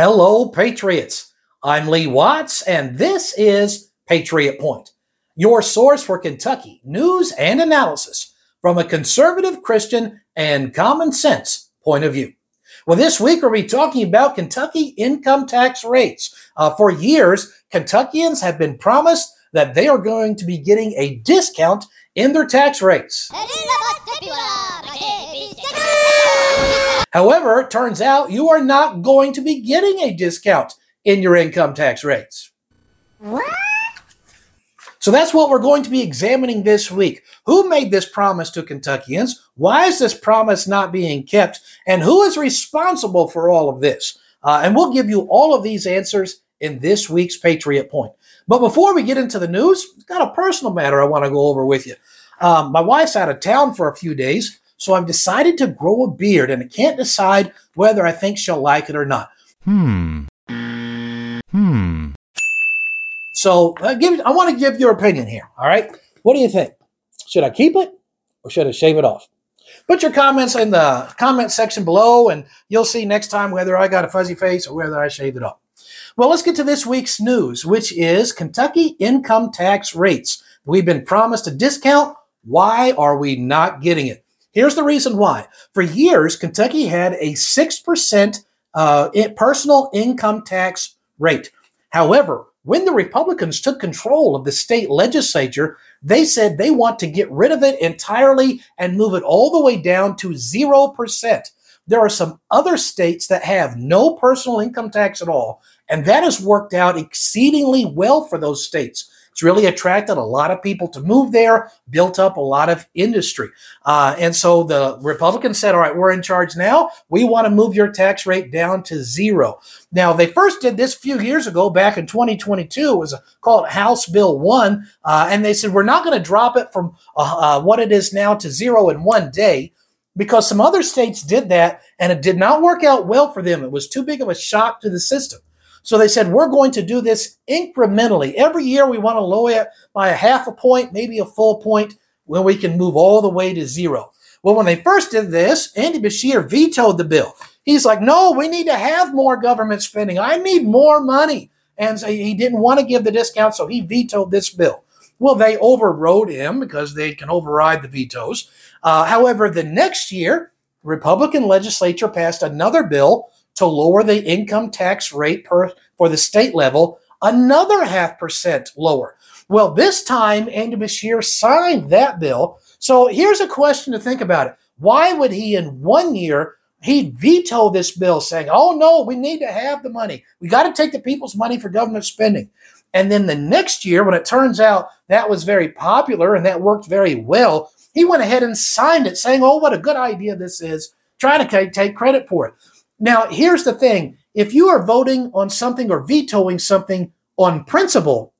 Hello, Patriots. I'm Lee Watts, and this is Patriot Point, your source for Kentucky news and analysis from a conservative, Christian, and common sense point of view. Well, this week we'll be talking about Kentucky income tax rates. Uh, for years, Kentuckians have been promised that they are going to be getting a discount in their tax rates. However, it turns out you are not going to be getting a discount in your income tax rates. What? So that's what we're going to be examining this week. Who made this promise to Kentuckians? Why is this promise not being kept? And who is responsible for all of this? Uh, and we'll give you all of these answers in this week's Patriot Point. But before we get into the news, I've got a personal matter I want to go over with you. Um, my wife's out of town for a few days, so I've decided to grow a beard, and I can't decide whether I think she'll like it or not. Hmm. Hmm. So uh, give, I want to give your opinion here. All right. What do you think? Should I keep it or should I shave it off? Put your comments in the comment section below, and you'll see next time whether I got a fuzzy face or whether I shaved it off. Well, let's get to this week's news, which is Kentucky income tax rates. We've been promised a discount. Why are we not getting it? Here's the reason why. For years, Kentucky had a 6% uh, personal income tax rate. However, when the Republicans took control of the state legislature, they said they want to get rid of it entirely and move it all the way down to 0%. There are some other states that have no personal income tax at all, and that has worked out exceedingly well for those states. It's really attracted a lot of people to move there, built up a lot of industry. Uh, and so the Republicans said, all right, we're in charge now. We want to move your tax rate down to zero. Now, they first did this a few years ago, back in 2022. It was called House Bill 1. Uh, and they said, we're not going to drop it from uh, uh, what it is now to zero in one day because some other states did that and it did not work out well for them. It was too big of a shock to the system. So they said, we're going to do this incrementally. Every year we want to lower it by a half a point, maybe a full point, when we can move all the way to zero. Well, when they first did this, Andy Beshear vetoed the bill. He's like, no, we need to have more government spending. I need more money. And so he didn't want to give the discount, so he vetoed this bill. Well, they overrode him because they can override the vetoes. Uh, however, the next year, Republican legislature passed another bill to lower the income tax rate per for the state level another half percent lower. Well, this time Andy Beshear signed that bill. So here's a question to think about it. Why would he in one year he veto this bill saying, "Oh no, we need to have the money. We got to take the people's money for government spending." And then the next year when it turns out that was very popular and that worked very well, he went ahead and signed it saying, "Oh, what a good idea this is." Trying to take credit for it. Now, here's the thing if you are voting on something or vetoing something on principle,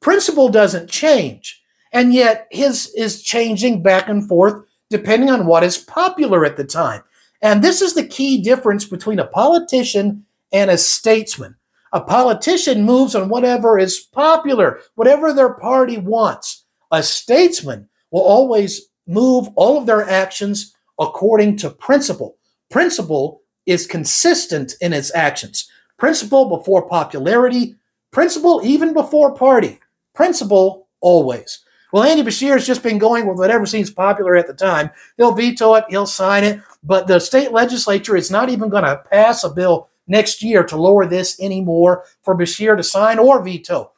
principle doesn't change. And yet his is changing back and forth depending on what is popular at the time. And this is the key difference between a politician and a statesman. A politician moves on whatever is popular, whatever their party wants. A statesman will always move all of their actions according to principle. Principle is consistent in its actions. Principle before popularity, principle even before party, principle always. Well, Andy Beshear has just been going with whatever seems popular at the time. He'll veto it, he'll sign it, but the state legislature is not even going to pass a bill next year to lower this anymore for Beshear to sign or veto.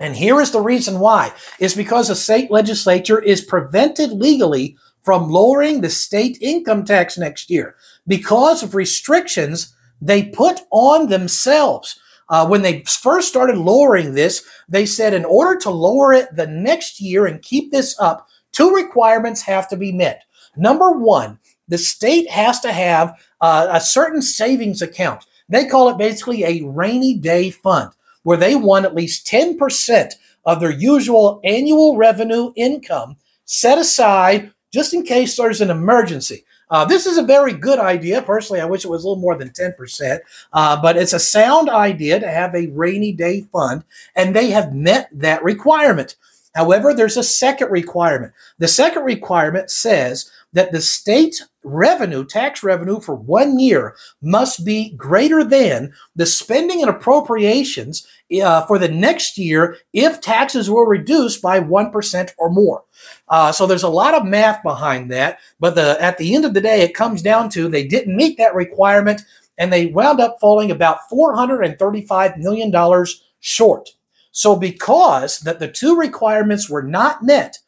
And here is the reason why. It's because the state legislature is prevented legally from lowering the state income tax next year because of restrictions they put on themselves. Uh, when they first started lowering this, they said in order to lower it the next year and keep this up, two requirements have to be met. Number one, the state has to have uh, a certain savings account. They call it basically a rainy day fund, where they want at least 10% of their usual annual revenue income set aside just in case there's an emergency. Uh, this is a very good idea. Personally, I wish it was a little more than 10%, uh, but it's a sound idea to have a rainy day fund, and they have met that requirement. However, there's a second requirement. The second requirement says that the state revenue, tax revenue for one year must be greater than the spending and appropriations uh, for the next year if taxes were reduced by 1% or more. Uh, so there's a lot of math behind that, but the, at the end of the day, it comes down to they didn't meet that requirement and they wound up falling about $435 million short. So because that the two requirements were not met,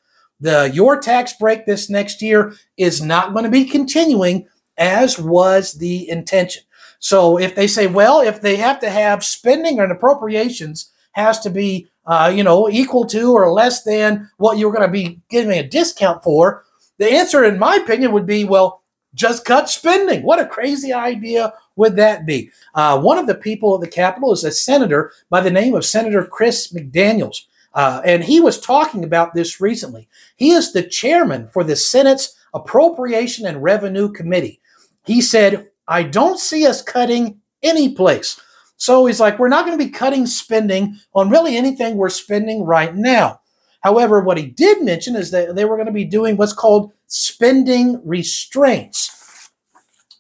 the your tax break this next year is not going to be continuing as was the intention. So if they say, well, if they have to have spending and appropriations has to be, uh, you know, equal to or less than what you're going to be giving a discount for, the answer, in my opinion, would be, well, just cut spending. What a crazy idea would that be? Uh, one of the people at the Capitol is a senator by the name of Senator Chris McDaniels. Uh, and he was talking about this recently. He is the chairman for the Senate's Appropriation and Revenue Committee. He said, I don't see us cutting any place. So he's like, we're not going to be cutting spending on really anything we're spending right now. However, what he did mention is that they were going to be doing what's called spending restraints.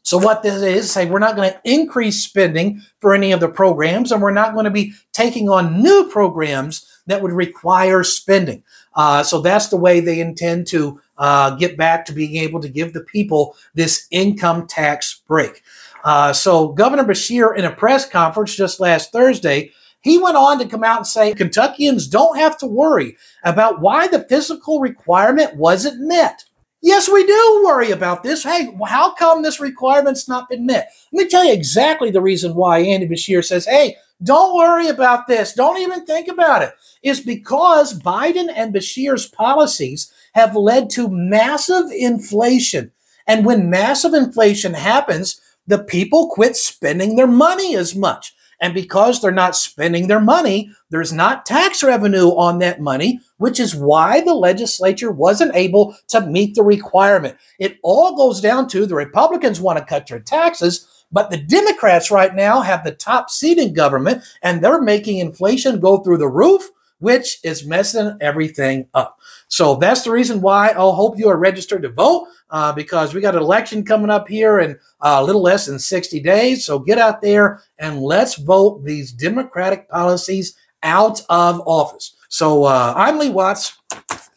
So what this is, say we're not going to increase spending for any of the programs, and we're not going to be taking on new programs that would require spending. Uh, so that's the way they intend to uh, get back to being able to give the people this income tax break. Uh, so Governor Beshear, in a press conference just last Thursday, he went on to come out and say Kentuckians don't have to worry about why the physical requirement wasn't met. Yes, we do worry about this. Hey, how come this requirement's not been met? Let me tell you exactly the reason why Andy Beshear says, hey, don't worry about this. Don't even think about it. it. Is because Biden and Beshear's policies have led to massive inflation. And when massive inflation happens, the people quit spending their money as much. And because they're not spending their money, there's not tax revenue on that money, which is why the legislature wasn't able to meet the requirement. It all goes down to the Republicans want to cut your taxes, but the Democrats right now have the top seat in government and they're making inflation go through the roof which is messing everything up. So that's the reason why I'll hope you are registered to vote uh, because we got an election coming up here in uh, a little less than 60 days. So get out there and let's vote these Democratic policies out of office. So uh, I'm Lee Watts,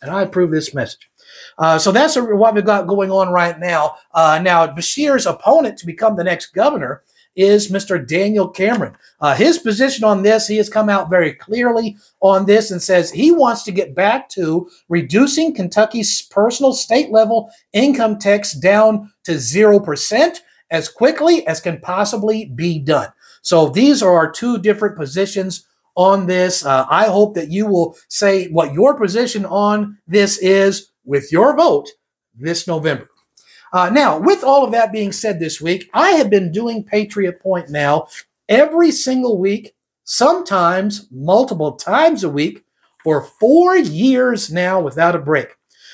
and I approve this message. Uh, so that's what we've got going on right now. Uh, now, Beshear's opponent to become the next governor is Mr. Daniel Cameron. Uh, his position on this, he has come out very clearly on this and says he wants to get back to reducing Kentucky's personal state level income tax down to 0% as quickly as can possibly be done. So these are our two different positions on this. Uh, I hope that you will say what your position on this is with your vote this November. Uh, now, with all of that being said this week, I have been doing Patriot Point now every single week, sometimes multiple times a week, for four years now without a break.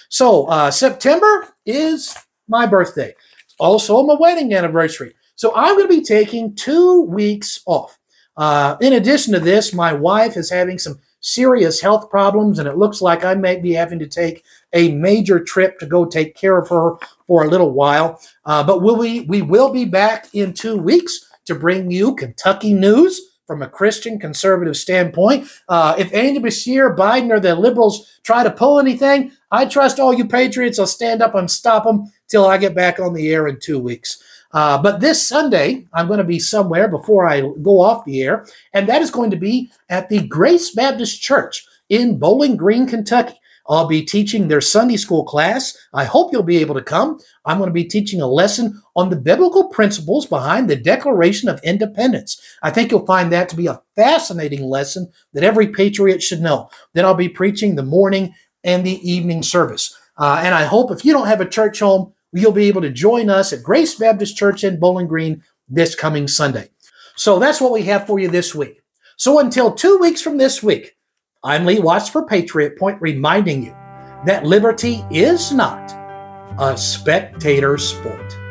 So, uh, September is my birthday, also my wedding anniversary. So, I'm going to be taking two weeks off. Uh, in addition to this, my wife is having some serious health problems, and it looks like I may be having to take a major trip to go take care of her for a little while. Uh, but will we we will be back in two weeks to bring you Kentucky news from a Christian conservative standpoint. Uh, if Andy Beshear, Biden, or the liberals try to pull anything, I trust all you patriots will stand up and stop them till I get back on the air in two weeks. Uh, but this Sunday, I'm going to be somewhere before I go off the air, and that is going to be at the Grace Baptist Church in Bowling Green, Kentucky. I'll be teaching their Sunday school class. I hope you'll be able to come. I'm going to be teaching a lesson on the biblical principles behind the Declaration of Independence. I think you'll find that to be a fascinating lesson that every patriot should know. Then I'll be preaching the morning and the evening service. Uh, and I hope if you don't have a church home, you'll be able to join us at Grace Baptist Church in Bowling Green this coming Sunday. So that's what we have for you this week. So until two weeks from this week, I'm Lee Watts for Patriot Point, reminding you that liberty is not a spectator sport.